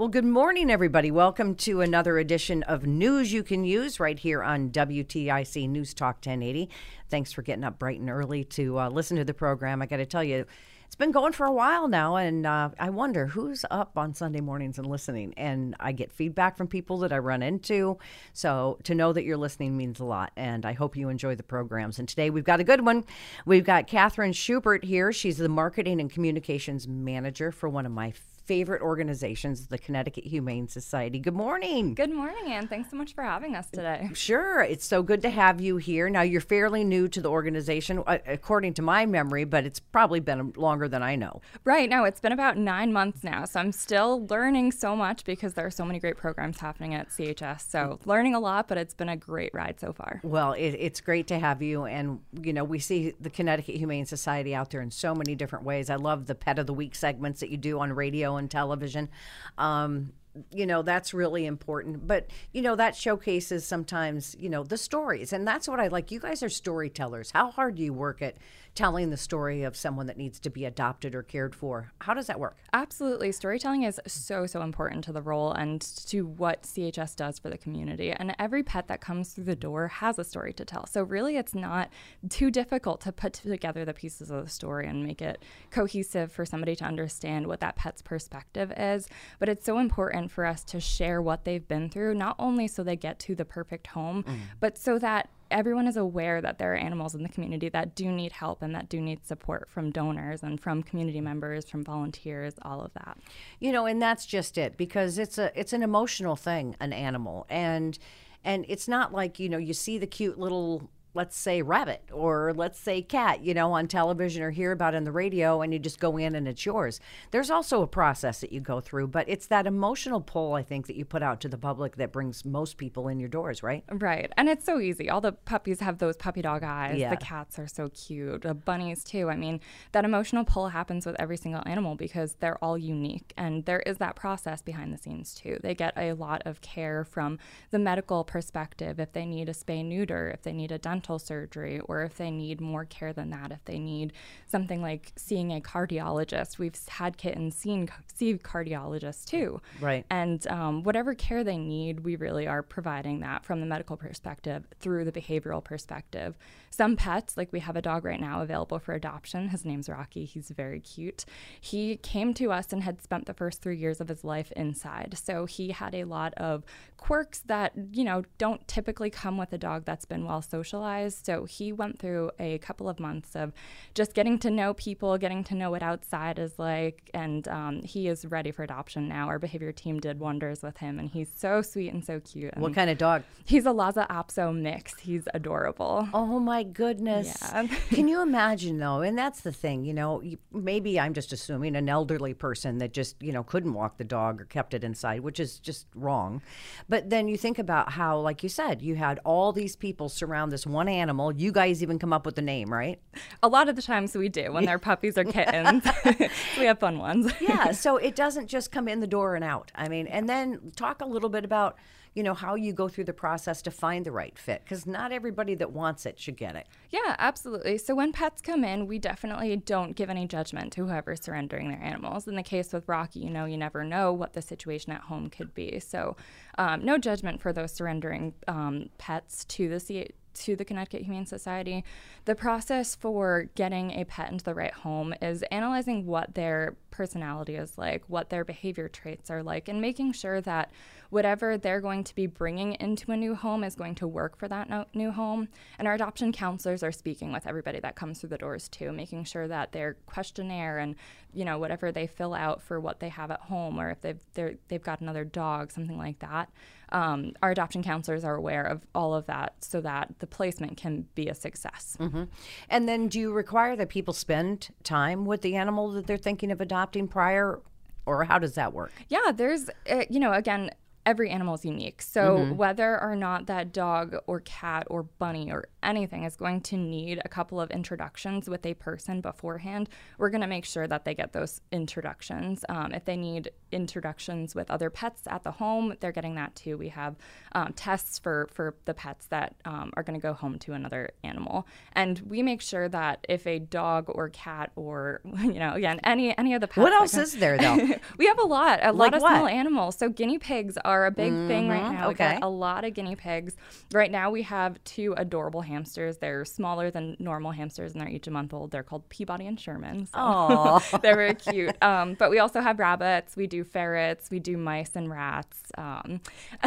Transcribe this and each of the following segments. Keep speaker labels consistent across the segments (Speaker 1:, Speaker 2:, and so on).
Speaker 1: Well, good morning, everybody. Welcome to another edition of News You Can Use right here on WTIC News Talk 1080. Thanks for getting up bright and early to uh, listen to the program. I got to tell you, it's been going for a while now, and uh, I wonder who's up on Sunday mornings and listening. And I get feedback from people that I run into. So to know that you're listening means a lot, and I hope you enjoy the programs. And today we've got a good one. We've got Kathryn Schubert here. She's the marketing and communications manager for one of my favorite organizations, the Connecticut Humane Society. Good morning.
Speaker 2: Good morning, Ann. Thanks so much for having us today.
Speaker 1: Sure. It's so good to have you here. Now, you're fairly new to the organization, uh, according to my memory, but it's probably been longer than I know.
Speaker 2: Right. No, it's been about nine months now. So I'm still learning so much because there are so many great programs happening at CHS. So learning a lot, but it's been a great ride so far.
Speaker 1: Well, it, it's great to have you. And, you know, we see the Connecticut Humane Society out there in so many different ways. I love the Pet of the Week segments that you do on radio and television. Um, you know that's really important. But you know that showcases sometimes you know the stories. And that's what i like. You guys are storytellers. How hard do you work at telling the story of someone that needs to be adopted or cared for how does that work
Speaker 2: Absolutely. Storytelling is so, so important to the role and to what CHS does for the community. And every pet that comes through the door has a story to tell. So, really, it's not too difficult to put together the pieces of the story and make it cohesive for somebody to understand what that pet's perspective is. But it's so important for us to share what they've been through, not only so they get to the perfect home, mm. but so that everyone is aware that there are animals in the community that do need help and that do need support from donors and from community members, from volunteers, all of that.
Speaker 1: you know and that's just it because it's a it's an emotional thing an animal and and it's not like you know you see the cute little let's say rabbit or let's say cat you know on television or hear about on the radio and you just go in and it's yours there's also a process that you go through but it's that emotional pull i think that you put out to the public that brings most people in your doors right
Speaker 2: Right. And it's so easy. All the puppies have those puppy dog eyes.
Speaker 1: Yeah.
Speaker 2: The cats are so cute. The bunnies, too. I mean, that emotional pull happens with every single animal because they're all unique. And there is that process behind the scenes, too. They get a lot of care from the medical perspective if they need a spay neuter, if they need a dental surgery, or if they need more care than that, if they need something like seeing a cardiologist. We've had kittens seen, see cardiologists, too.
Speaker 1: Right.
Speaker 2: And um, whatever care they need, we really are providing that from the medical perspective through the behavioral perspective. Some pets, like we have a dog right now available for adoption. His name's Rocky. He's very cute. He came to us and had spent the first three years of his life inside. So he had a lot of quirks that, you know, don't typically come with a dog that's been well socialized. So he went through a couple of months of just getting to know people, getting to know what outside is like. And um, he is ready for adoption now. Our behavior team did wonders with him, and he's so sweet and so cute.
Speaker 1: what kind of dog
Speaker 2: He's a Lhasa Apso mix. He's adorable.
Speaker 1: Oh my goodness.
Speaker 2: Yeah.
Speaker 1: Can you imagine though? And that's the thing, you know, maybe I'm just assuming an elderly person that just, you know, couldn't walk the dog or kept it inside, which is just wrong. But then you think about how, like you said, you had all these people surround this one animal. You guys even come up with the name, right?
Speaker 2: A lot of the times we do when they're puppies or kittens. we have fun ones.
Speaker 1: Yeah. so it doesn't just come in the door and out. I mean, and then talk a little bit about, you know, how you go through the process to find the right fit because not everybody that wants it should get it.
Speaker 2: Yeah, absolutely. So when pets come in, we definitely don't give any judgment to whoever's surrendering their animals. In the case with Rocky, you know, you never know what the situation at home could be. So um, no judgment for those surrendering um, pets to the C- to the Connecticut Humane Society, the process for getting a pet into the right home is analyzing what their personality is like, what their behavior traits are like, and making sure that whatever they're going to be bringing into a new home is going to work for that no- new home. And our adoption counselors are speaking with everybody that comes through the doors too, making sure that their questionnaire and you know whatever they fill out for what they have at home, or if they've they've got another dog, something like that. Um, our adoption counselors are aware of all of that so that the placement can be a success.
Speaker 1: Mm-hmm. And then, do you require that people spend time with the animal that they're thinking of adopting prior, or how does that work?
Speaker 2: Yeah, there's, uh, you know, again, every animal is unique. So mm-hmm. whether or not that dog or cat or bunny or anything is going to need a couple of introductions with a person beforehand, we're going to make sure that they get those introductions. Um, if they need introductions with other pets at the home, they're getting that too. We have um, tests for for the pets that um, are going to go home to another animal, and we make sure that if a dog or cat or you know again any any of the pets.
Speaker 1: What else is there though?
Speaker 2: we have a lot, a like lot of what? small animals. So guinea pigs are a big mm-hmm. thing right mm-hmm. now. Okay, a lot of guinea pigs. Right now we have two adorable hamsters. They're smaller than normal hamsters, and they're each a month old. They're called Peabody and Sherman. So they're very cute. Um, but we also have rabbits. We do ferrets. We do mice and rats. Um,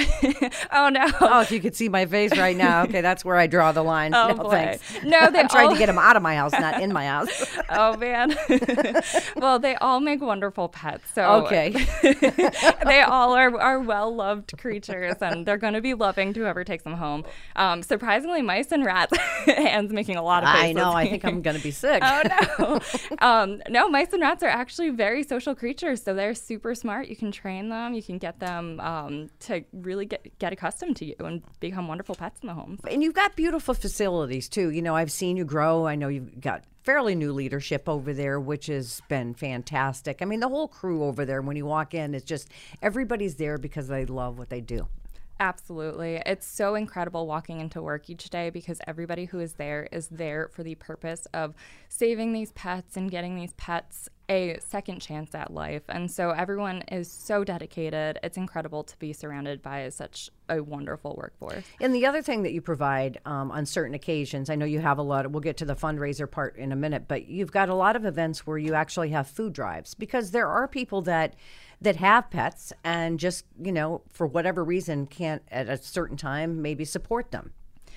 Speaker 2: oh no!
Speaker 1: Oh, if you could see my face right now. Okay, that's where I draw the line.
Speaker 2: Oh
Speaker 1: no,
Speaker 2: boy.
Speaker 1: thanks.
Speaker 2: No,
Speaker 1: they I'm trying to get them out of my house, not in my house.
Speaker 2: oh man. well, they all make wonderful pets. So
Speaker 1: okay,
Speaker 2: they all are are well loved creatures, and they're going to be loving to whoever takes them home. Um, surprisingly, mice and rats. Ann's making a lot of faces.
Speaker 1: I know. I think I'm going to be sick.
Speaker 2: oh no. Um, no, mice and rats are actually very social creatures, so they're super smart. You can train them. You can get them um, to really get get accustomed to you and become wonderful pets in the home.
Speaker 1: And you've got beautiful facilities too. You know, I've seen you grow. I know you've got fairly new leadership over there, which has been fantastic. I mean, the whole crew over there, when you walk in, it's just everybody's there because they love what they do.
Speaker 2: Absolutely. It's so incredible walking into work each day because everybody who is there is there for the purpose of saving these pets and getting these pets a second chance at life. And so everyone is so dedicated. It's incredible to be surrounded by such a wonderful workforce.
Speaker 1: And the other thing that you provide um, on certain occasions, I know you have a lot, of, we'll get to the fundraiser part in a minute, but you've got a lot of events where you actually have food drives because there are people that that have pets and just, you know, for whatever reason can't at a certain time maybe support them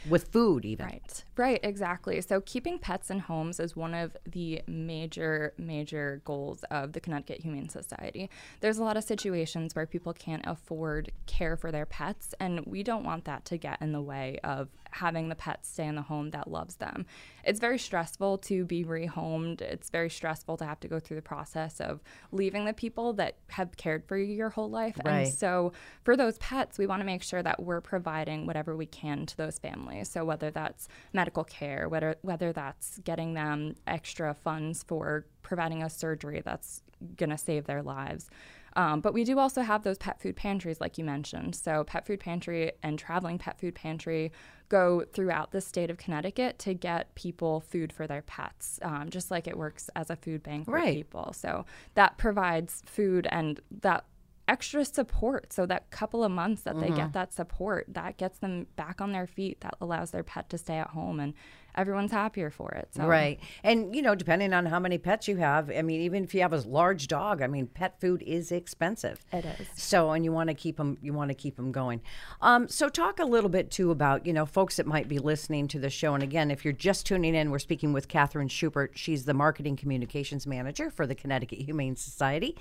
Speaker 1: with food even.
Speaker 2: Right. Right exactly. So keeping pets in homes is one of the major major goals of the connecticut humane society. There's a lot of situations where people can't afford care for their pets and we don't want that to get in the way of having the pet stay in the home that loves them. It's very stressful to be rehomed. It's very stressful to have to go through the process of leaving the people that have cared for you your whole life.
Speaker 1: Right.
Speaker 2: And so for those pets, we want to make sure that we're providing whatever we can to those families. So whether that's medical care, whether whether that's getting them extra funds for providing a surgery that's going to save their lives. Um, but we do also have those pet food pantries, like you mentioned. So, Pet Food Pantry and Traveling Pet Food Pantry go throughout the state of Connecticut to get people food for their pets, um, just like it works as a food bank
Speaker 1: right.
Speaker 2: for people. So, that provides food and that extra support so that couple of months that mm-hmm. they get mm-hmm. that support that gets them back on their feet that allows their pet to stay at home and everyone's happier for it. So.
Speaker 1: Right. And, you know, depending on how many pets you have, I mean, even if you have a large dog, I mean, pet food is expensive.
Speaker 2: It is.
Speaker 1: So, and you want to keep them, you want to keep them going. Um, so talk a little bit too about, you know, folks that might be listening to the show. And again, if you're just tuning in, we're speaking with Kathryn Schubert. She's the marketing communications manager for the Connecticut Humane Society.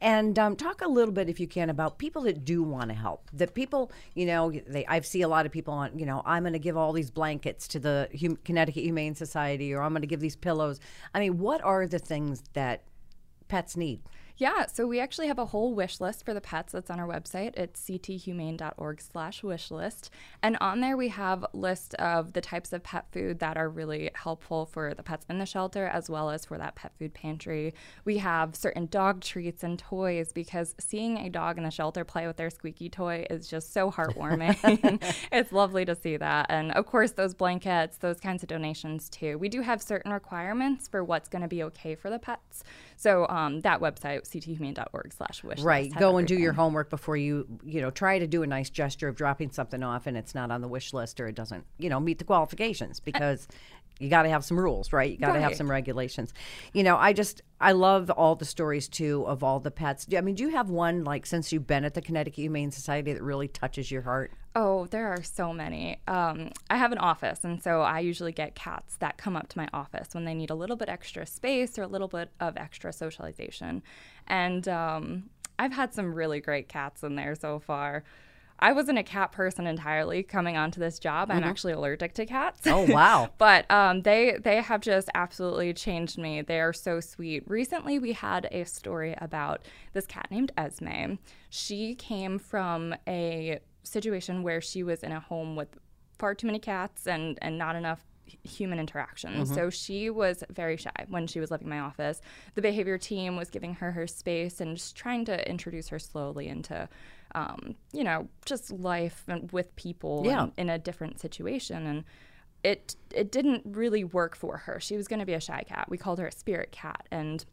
Speaker 1: And um, talk a little bit, if you can, about people that do want to help. That people, you know, they, I see a lot of people on, you know, I'm going to give all these blankets to the hum- Connecticut Humane Society or I'm going to give these pillows. I mean, what are the things that pets need?
Speaker 2: Yeah, so we actually have a whole wish list for the pets that's on our website. It's cthumane.org slash wish list. And on there we have list of the types of pet food that are really helpful for the pets in the shelter as well as for that pet food pantry. We have certain dog treats and toys because seeing a dog in the shelter play with their squeaky toy is just so heartwarming. it's lovely to see that. And of course, those blankets, those kinds of donations too. We do have certain requirements for what's going to be okay for the pets. So um, that website, cthumane.org slash wish.
Speaker 1: Right. Go and do your homework before you, you know, try to do a nice gesture of dropping something off and it's not on the wish list or it doesn't, you know, meet the qualifications because you got to have some rules, right? You got to have some regulations. You know, I just, I love all the stories too of all the pets. I mean, do you have one, like, since you've been at the Connecticut Humane Society that really touches your heart?
Speaker 2: Oh, there are so many. Um, I have an office, and so I usually get cats that come up to my office when they need a little bit extra space or a little bit of extra socialization. And um, I've had some really great cats in there so far. I wasn't a cat person entirely coming onto this job. I'm actually allergic to cats.
Speaker 1: Oh, wow.
Speaker 2: but um, they they have just absolutely changed me. They are so sweet. Recently, we had a story about this cat named Esme. She came from a situation where she was in a home with far too many cats and and not enough human interaction. So she was very shy when she was leaving my office. The behavior team was giving her her space and just trying to introduce her slowly into um, you know, just life and with people
Speaker 1: Yeah.
Speaker 2: in a different situation and it it didn't really work for her. She was going to be a shy cat. We called her a spirit cat and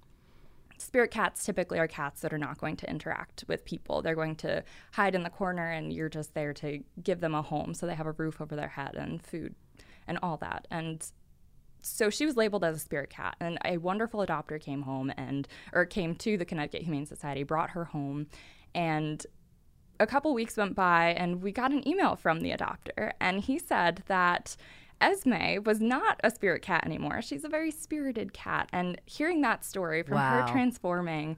Speaker 2: spirit cats typically are cats that are not going to interact with people. They're going to hide in the corner and you're just there to give them a home so they have a roof over their head and food and all that. And so she was labeled as a spirit cat and a wonderful adopter came home and or came to the Connecticut Humane Society, brought her home and a couple weeks went by and we got an email from the adopter and he said that Esme was not a spirit cat anymore. She's a very spirited cat. And hearing that story from
Speaker 1: Wow.
Speaker 2: her transforming,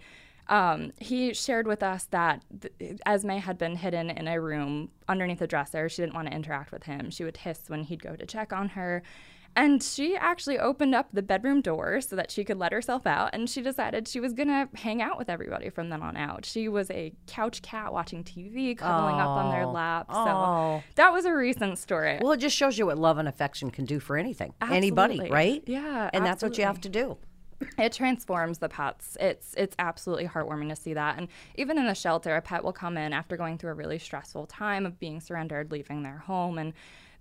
Speaker 2: um, he shared with us that th- Esme had been hidden in a room underneath a dresser. She didn't want to interact with him. She would hiss when he'd go to check on her. And she actually opened up the bedroom door so that she could let herself out. And she decided she was going to hang out with everybody from then on out. She was a couch cat watching TV, cuddling up on their lap. So that was a recent story.
Speaker 1: Well, it just shows you what love and affection can do for anything, anybody, right?
Speaker 2: Yeah,
Speaker 1: And that's what you have to do.
Speaker 2: It transforms the pets. It's it's absolutely heartwarming to see that. And even in the shelter, a pet will come in after going through a really stressful time of being surrendered, leaving their home, and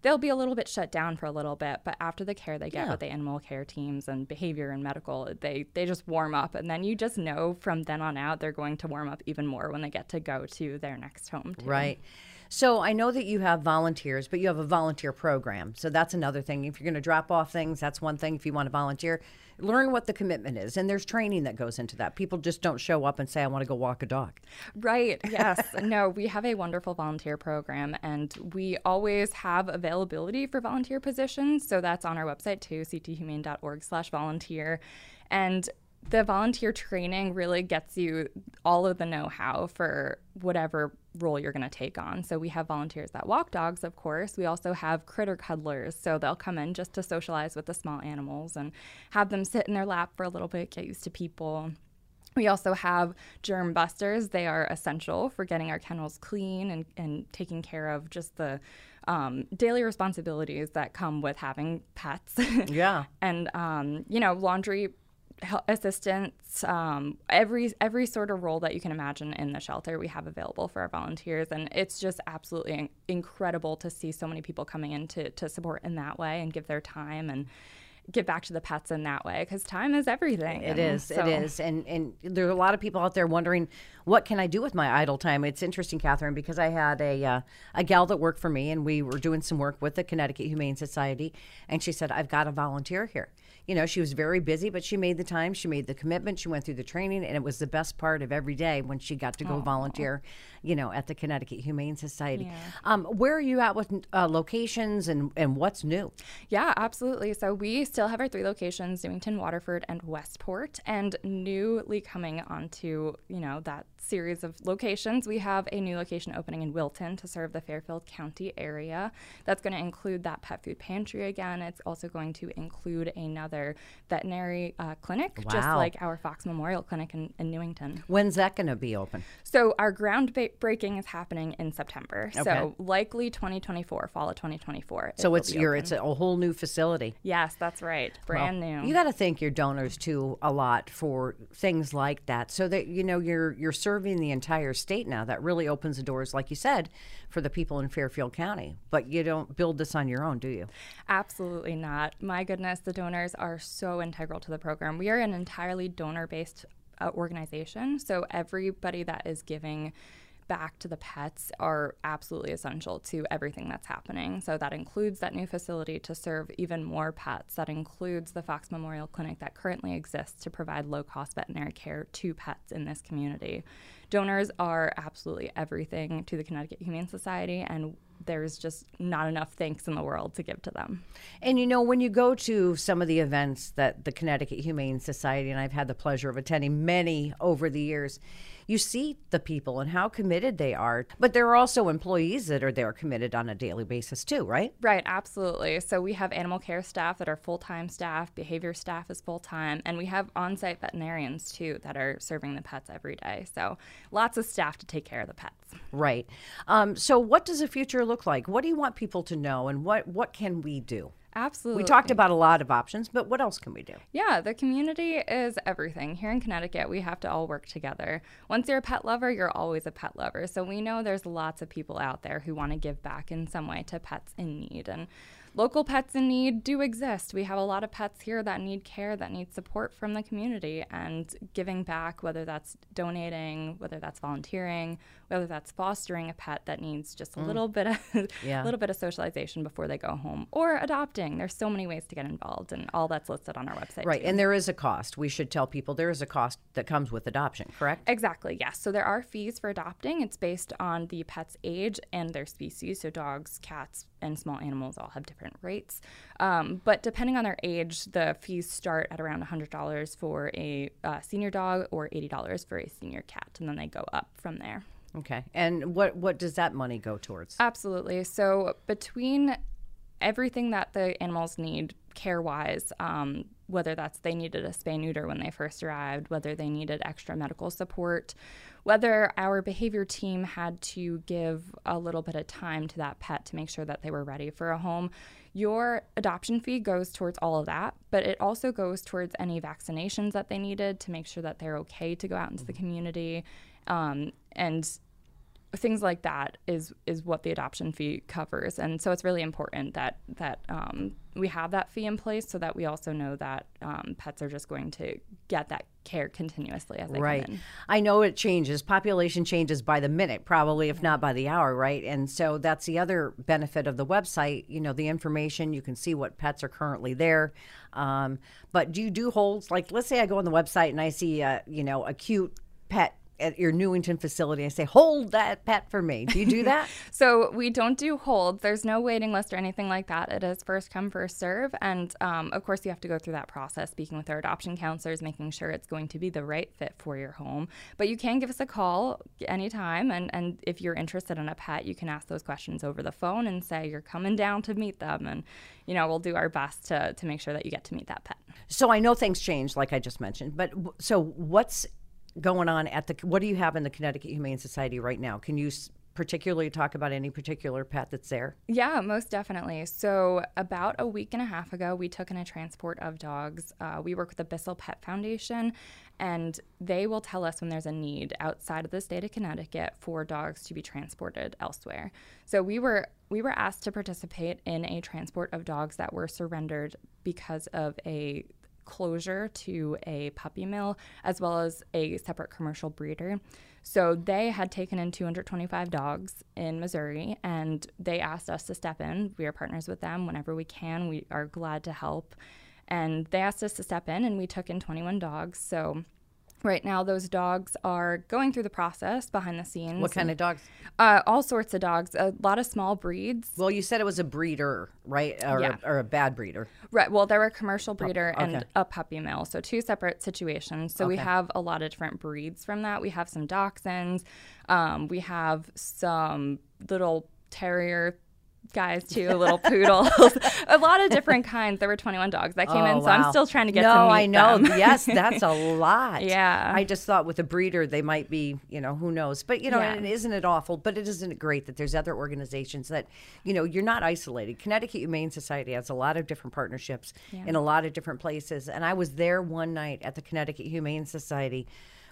Speaker 2: they'll be a little bit shut down for a little bit. But after the care they get
Speaker 1: Yeah.
Speaker 2: with the animal care teams and behavior and medical, they they just warm up, and then you just know from then on out they're going to warm up even more when they get to go to their next home. Too.
Speaker 1: Right. So I know that you have volunteers, but you have a volunteer program. So that's another thing. If you're going to drop off things, that's one thing. If you want to volunteer, learn what the commitment is. And there's training that goes into that. People just don't show up and say, I want to go walk a dog.
Speaker 2: Right. Yes. no, we have a wonderful volunteer program and we always have availability for volunteer positions. So that's on our website too, cthumane.org slash volunteer. And the volunteer training really gets you all of the know-how for whatever role you're going to take on. So we have volunteers that walk dogs, of course. We also have critter cuddlers. So they'll come in just to socialize with the small animals and have them sit in their lap for a little bit, get used to people. We also have germ busters. They are essential for getting our kennels clean and, and taking care of just the um, daily responsibilities that come with having pets.
Speaker 1: Yeah.
Speaker 2: and um, you know, laundry assistants, um, every every sort of role that you can imagine in the shelter, we have available for our volunteers, and it's just absolutely in- incredible to see so many people coming in to to support in that way and give their time and give back to the pets in that way because time is everything.
Speaker 1: It is.
Speaker 2: so-
Speaker 1: It is. And and there are a lot of people out there wondering, what can I do with my idle time? It's interesting, Kathryn, because I had a uh, a gal that worked for me, and we were doing some work with the Connecticut Humane Society, and she said, "I've got to volunteer here." You know, she was very busy, but she made the time. She made the commitment. She went through the training, and it was the best part of every day when she got to go volunteer. You know, at the Connecticut Humane Society. Um, where are you at with uh, locations and and what's new?
Speaker 2: Yeah, absolutely. So we still have our three locations, Newington, Waterford, and Westport. And newly coming onto, you know, that series of locations, we have a new location opening in Wilton to serve the Fairfield County area. That's going to include that pet food pantry again. It's also going to include another veterinary uh, clinic, just like our Fox Memorial Clinic in, in Newington.
Speaker 1: When's that going to be open?
Speaker 2: So our groundbreaking is happening in September.
Speaker 1: Okay.
Speaker 2: So likely 2024, fall of 2024. it
Speaker 1: So it's your
Speaker 2: open.
Speaker 1: it's a whole new facility.
Speaker 2: Yes, that's right. Brand new.
Speaker 1: You got to thank your donors too a lot for things like that, so that you know you're you're serving the entire state now. That really opens the doors, like you said, for the people in Fairfield County. But you don't build this on your own, do you?
Speaker 2: Absolutely not. My goodness, the donors are so integral to the program. We are an entirely donor based uh, organization. So everybody that is giving back to the pets are absolutely essential to everything that's happening. So that includes that new facility to serve even more pets. That includes the Fox Memorial Clinic that currently exists to provide low cost veterinary care to pets in this community. Donors are absolutely everything to the Connecticut Humane Society, and there's just not enough thanks in the world to give to them.
Speaker 1: And you know, when you go to some of the events that the Connecticut Humane Society, and I've had the pleasure of attending many over the years, you see the people and how committed they are. But there are also employees that are there committed on a daily basis too, right?
Speaker 2: Right, absolutely. So we have animal care staff that are full time staff, behavior staff is full time, and we have on site veterinarians too that are serving the pets every day. So lots of staff to take care of the pets.
Speaker 1: Right. Um, so, what does the future look like? What do you want people to know, and what what can we do?
Speaker 2: Absolutely.
Speaker 1: We talked about a lot of options, but what else can we do?
Speaker 2: Yeah, the community is everything. Here in Connecticut, we have to all work together. Once you're a pet lover, you're always a pet lover. So we know there's lots of people out there who want to give back in some way to pets in need. And local pets in need do exist. We have a lot of pets here that need care, that need support from the community, and giving back, whether that's donating, whether that's volunteering, whether that's fostering a pet that needs just a mm. little bit of yeah. a little bit of socialization before they go home, or adopting. There's so many ways to get involved, and all that's listed on our website.
Speaker 1: Right,
Speaker 2: too.
Speaker 1: and there is a cost. We should tell people there is a cost that comes with adoption. Correct?
Speaker 2: Exactly. Yes. So there are fees for adopting. It's based on the pet's age and their species. So dogs, cats, and small animals all have different rates. Um, but depending on their age, the fees start at around $100 for a uh, senior dog or $80 for a senior cat, and then they go up from there.
Speaker 1: Okay. And what what does that money go towards?
Speaker 2: Absolutely. So between everything that the animals need care wise, um, whether that's they needed a spay neuter when they first arrived, whether they needed extra medical support, whether our behavior team had to give a little bit of time to that pet to make sure that they were ready for a home. Your adoption fee goes towards all of that, but it also goes towards any vaccinations that they needed to make sure that they're okay to go out into the community. Um, and things like that is is what the adoption fee covers, and so it's really important that that um, we have that fee in place so that we also know that um, pets are just going to get that care continuously as they
Speaker 1: right.
Speaker 2: come in.
Speaker 1: I know it changes. Population changes by the minute, probably, if not by the hour, right? And so that's the other benefit of the website. You know, the information you can see what pets are currently there. Um, but do you do holds? Like, let's say I go on the website and I see, a, you know, a cute pet at your Newington facility and say, hold that pet for me. Do you do that?
Speaker 2: so we don't do holds. There's no waiting list or anything like that. It is first come, first serve. And um, of course, you have to go through that process, speaking with our adoption counselors, making sure it's going to be the right fit for your home. But you can give us a call anytime. And, and if you're interested in a pet, you can ask those questions over the phone and say you're coming down to meet them. And, you know, we'll do our best to, to make sure that you get to meet that pet.
Speaker 1: So I know things change, like I just mentioned. But so what's going on at the what do you have in the Connecticut Humane Society right now? Can you particularly talk about any particular pet that's there?
Speaker 2: Yeah, most definitely. So, about a week and a half ago, we took in a transport of dogs. Uh, we work with the Bissell Pet Foundation, and they will tell us when there's a need outside of the state of Connecticut for dogs to be transported elsewhere. So, we were we were asked to participate in a transport of dogs that were surrendered because of a closure to a puppy mill as well as a separate commercial breeder. So they had taken in 225 dogs in Missouri and they asked us to step in. We are partners with them whenever we can. We are glad to help. And they asked us to step in and we took in 21 dogs. So Right now, those dogs are going through the process behind the scenes.
Speaker 1: What kind of dogs?
Speaker 2: Uh, all sorts of dogs. A lot of small breeds.
Speaker 1: Well, you said it was a breeder, right? Or, yeah. a, or a bad breeder.
Speaker 2: Right. Well, there were a commercial breeder oh, okay. and a puppy mill. So, two separate situations. So, okay. we have a lot of different breeds from that. We have some dachshunds. Um, we have some little terrier guys too, little poodles, a lot of different kinds. There were 21 dogs that came
Speaker 1: oh,
Speaker 2: in, so
Speaker 1: wow.
Speaker 2: I'm still trying to get
Speaker 1: no,
Speaker 2: to
Speaker 1: I know. yes, that's a lot.
Speaker 2: Yeah.
Speaker 1: I just thought with a breeder they might be, you know, who knows. But you know, yeah. and isn't it awful? But it isn't it great that there's other organizations that, you know, you're not isolated. Connecticut Humane Society has a lot of different partnerships yeah. in a lot of different places. And I was there one night at the Connecticut Humane Society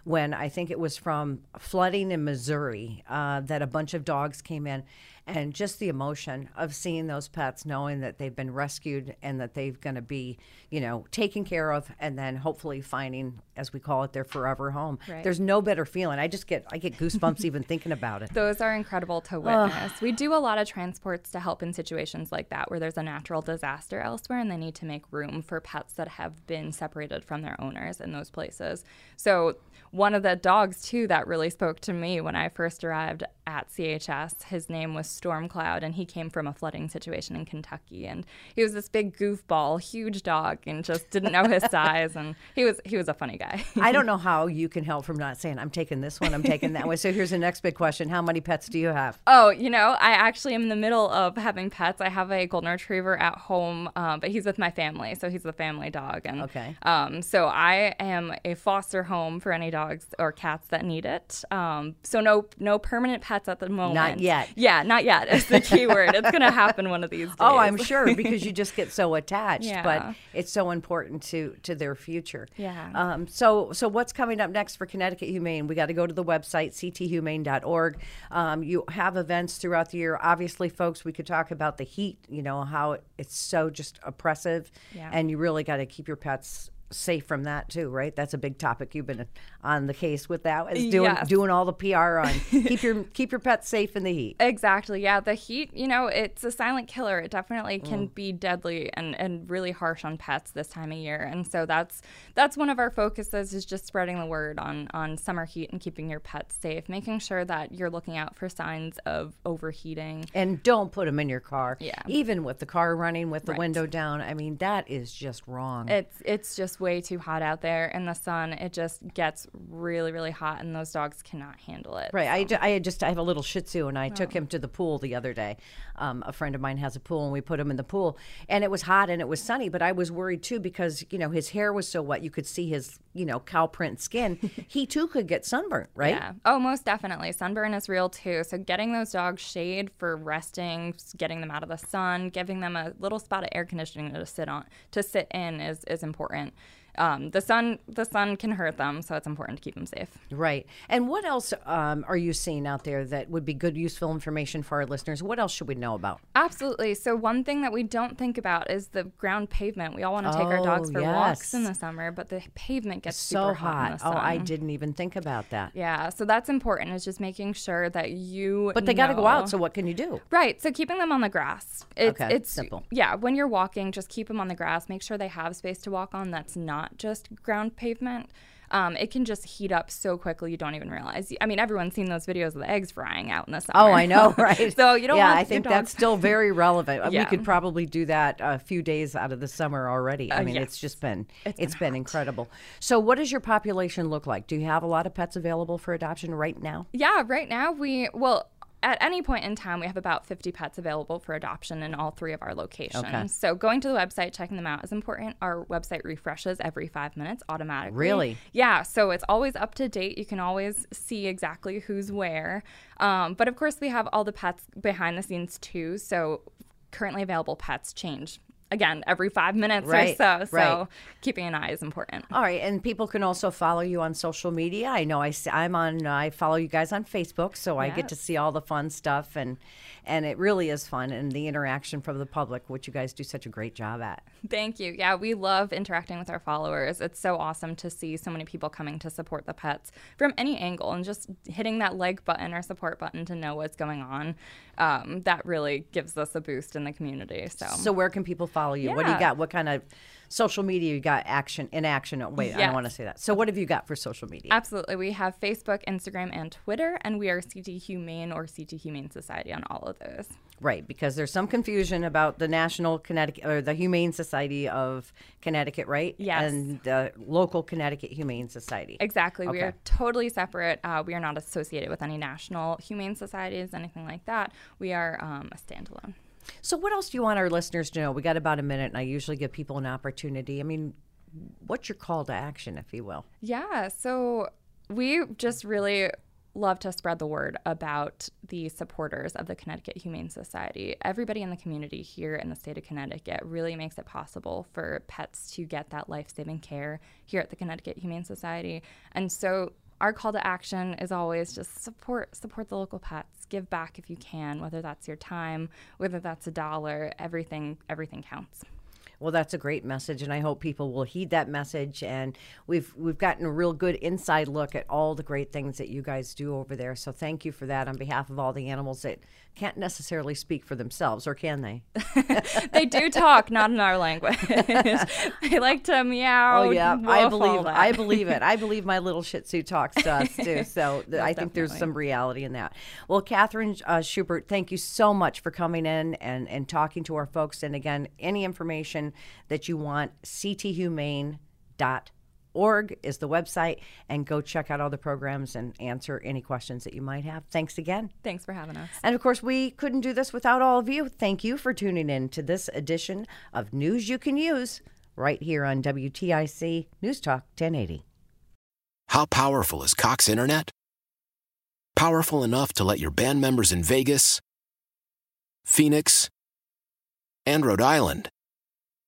Speaker 1: when I think it was from flooding in Missouri uh, that a bunch of dogs came in and just the emotion of seeing those pets, knowing that they've been rescued and that they're going to be, you know, taken care of, and then hopefully finding, as we call it, their forever home.
Speaker 2: Right.
Speaker 1: There's no better feeling. I just get I get goosebumps even thinking about it.
Speaker 2: Those are incredible to witness. we do a lot of transports to help in situations like that where there's a natural disaster elsewhere and they need to make room for pets that have been separated from their owners in those places. So, one of the dogs, too, that really spoke to me when I first arrived at CHS, his name was Storm Cloud, and he came from a flooding situation in Kentucky. And he was this big goofball, huge dog, and just didn't know his size. And he was he was a funny guy.
Speaker 1: I don't know how you can help from not saying I'm taking this one, I'm taking that one. So here's the next big question: How many pets do you have?
Speaker 2: Oh, you know, I actually am in the middle of having pets. I have a golden retriever at home, um, but he's with my family, so he's the family dog. And
Speaker 1: Okay.
Speaker 2: um, so I am a foster home for any dogs or cats that need it. Um, so no no permanent pets at the moment.
Speaker 1: Not yet.
Speaker 2: Yeah, not yet. Is the key word. It's gonna happen one of these days.
Speaker 1: Oh, I'm sure because you just get so attached,
Speaker 2: yeah.
Speaker 1: but it's so important to to their future.
Speaker 2: Yeah.
Speaker 1: Um, so so what's coming up next for Connecticut Humane? We got to go to the website cthumane.org. Um, you have events throughout the year. Obviously, folks, we could talk about the heat. You know how it's so just oppressive,
Speaker 2: Yeah.
Speaker 1: and you really got to keep your pets safe from that too, right? That's a big topic. You've been on the case with that. Is doing
Speaker 2: Yes.
Speaker 1: doing all the PR on keep your keep your pets safe in the heat.
Speaker 2: Exactly. Yeah. The heat, you know, it's a silent killer. It definitely
Speaker 1: Mm.
Speaker 2: can be deadly and, and really harsh on pets this time of year. And so that's that's one of our focuses is just spreading the word on on summer heat and keeping your pets safe, making sure that you're looking out for signs of overheating.
Speaker 1: And don't put them in your car.
Speaker 2: Yeah.
Speaker 1: Even with the car running with the
Speaker 2: Right.
Speaker 1: window down. I mean, that is just wrong.
Speaker 2: It's it's just way too hot out there in the sun. It just gets really really hot and those dogs cannot handle it.
Speaker 1: Right. I, ju- I just I have a little Shih Tzu, and I took him to the pool the other day. Um, a friend of mine has a pool, and we put him in the pool, and it was hot and it was sunny. But I was worried too because you know his hair was so wet, you could see his you know cow print skin. he too could get sunburnt, right?
Speaker 2: Yeah. Oh, most definitely. Sunburn is real too. So getting those dogs shade for resting, getting them out of the sun, giving them a little spot of air conditioning to sit on, to sit in is is important. Um, the sun the sun can hurt them, so it's important to keep them safe.
Speaker 1: Right. And what else um, are you seeing out there that would be good, useful information for our listeners? What else should we know about?
Speaker 2: Absolutely. So one thing that we don't think about is the ground pavement. We all want to take our dogs
Speaker 1: Oh,
Speaker 2: for walks in the summer, but the pavement gets
Speaker 1: So
Speaker 2: super hot.
Speaker 1: hot. Oh, I didn't even think about that.
Speaker 2: Yeah, so that's important. Is just making sure that you.
Speaker 1: But they got to go out. So what can you do?
Speaker 2: Right. So keeping them on the grass. It's,
Speaker 1: Okay,
Speaker 2: It's
Speaker 1: simple.
Speaker 2: Yeah. When you're walking, just keep them on the grass. Make sure they have space to walk on. That's not just ground pavement. Um, it can just heat up so quickly you don't even realize. I mean, everyone's seen those videos of the eggs frying out in the summer.
Speaker 1: Oh, I know, right?
Speaker 2: so you don't
Speaker 1: Yeah, I think that's still very relevant. Uh, We could probably do that a few days out of the summer already. I
Speaker 2: Uh,
Speaker 1: mean,
Speaker 2: yes.
Speaker 1: it's just been
Speaker 2: It's
Speaker 1: it's
Speaker 2: been
Speaker 1: been incredible. So, what does your population look like? Do you have a lot of pets available for adoption right now?
Speaker 2: Yeah, right now we well at any point in time we have about 50 pets available for adoption in all three of our locations.
Speaker 1: Okay.
Speaker 2: So going to the website, checking them out is important. Our website refreshes every 5 minutes automatically.
Speaker 1: Really?
Speaker 2: Yeah, so it's always up to date. You can always see exactly who's where. Um, but of course we have all the pets behind the scenes too. So currently available pets change again every 5 minutes
Speaker 1: Right,
Speaker 2: or so. So
Speaker 1: right.
Speaker 2: keeping an eye is important.
Speaker 1: All right, and people can also follow you on social media. I know I'm on. I follow you guys on Facebook, so I get to see all the fun stuff, and and it really is fun and the interaction from the public, which you guys do such a great job at.
Speaker 2: Thank you. Yeah, we love interacting with our followers. It's so awesome to see so many people coming to support the pets from any angle and just hitting that like button or support button to know what's going on. Um, that really gives us a boost in the community. So,
Speaker 1: So where can people follow you? What do you got? What kind of social media you got? Action in action. Oh, wait, I don't want to say that. So what have you got for social media?
Speaker 2: absolutely, we have Facebook, Instagram, and Twitter, and we are CT Humane or CT Humane Society on all of those.
Speaker 1: Right, because there's some confusion about the National Connecticut or the Humane Society of Connecticut, right?
Speaker 2: Yes.
Speaker 1: And the local Connecticut Humane Society.
Speaker 2: Exactly. We are totally separate. Uh, we are not associated with any national humane societies, anything like that. We are um, a standalone.
Speaker 1: So what else do you want our listeners to know? We got about a minute, and I usually give people an opportunity. I mean, what's your call to action, if you will?
Speaker 2: Yeah, so we just really love to spread the word about the supporters of the Connecticut Humane Society. Everybody in the community here in the state of Connecticut really makes it possible for pets to get that life saving care here at the Connecticut Humane Society. And so our call to action is always just support support the local pets. Give back if you can, whether that's your time, whether that's a dollar. Everything everything counts.
Speaker 1: Well, that's a great message, and I hope people will heed that message. And we've we've gotten a real good inside look at all the great things that you guys do over there. So thank you for that on behalf of all the animals that can't necessarily speak for themselves, or can they?
Speaker 2: they do talk, not in our language. they like to meow.
Speaker 1: Oh yeah, I believe I believe it. I believe my little Shih Tzu talks to us too. So th- I think there's some reality in that. Well, Kathryn uh, Schubert, thank you so much for coming in and and talking to our folks. And again, any information that you want, cthumane.org is the website, and go check out all the programs and answer any questions that you might have. Thanks again.
Speaker 2: Thanks for having us.
Speaker 1: And of course, we couldn't do this without all of you. Thank you for tuning in to this edition of News You Can Use right here on WTIC News Talk 1080.
Speaker 3: How powerful is Cox Internet? Powerful enough to let your band members in Vegas, Phoenix, and Rhode Island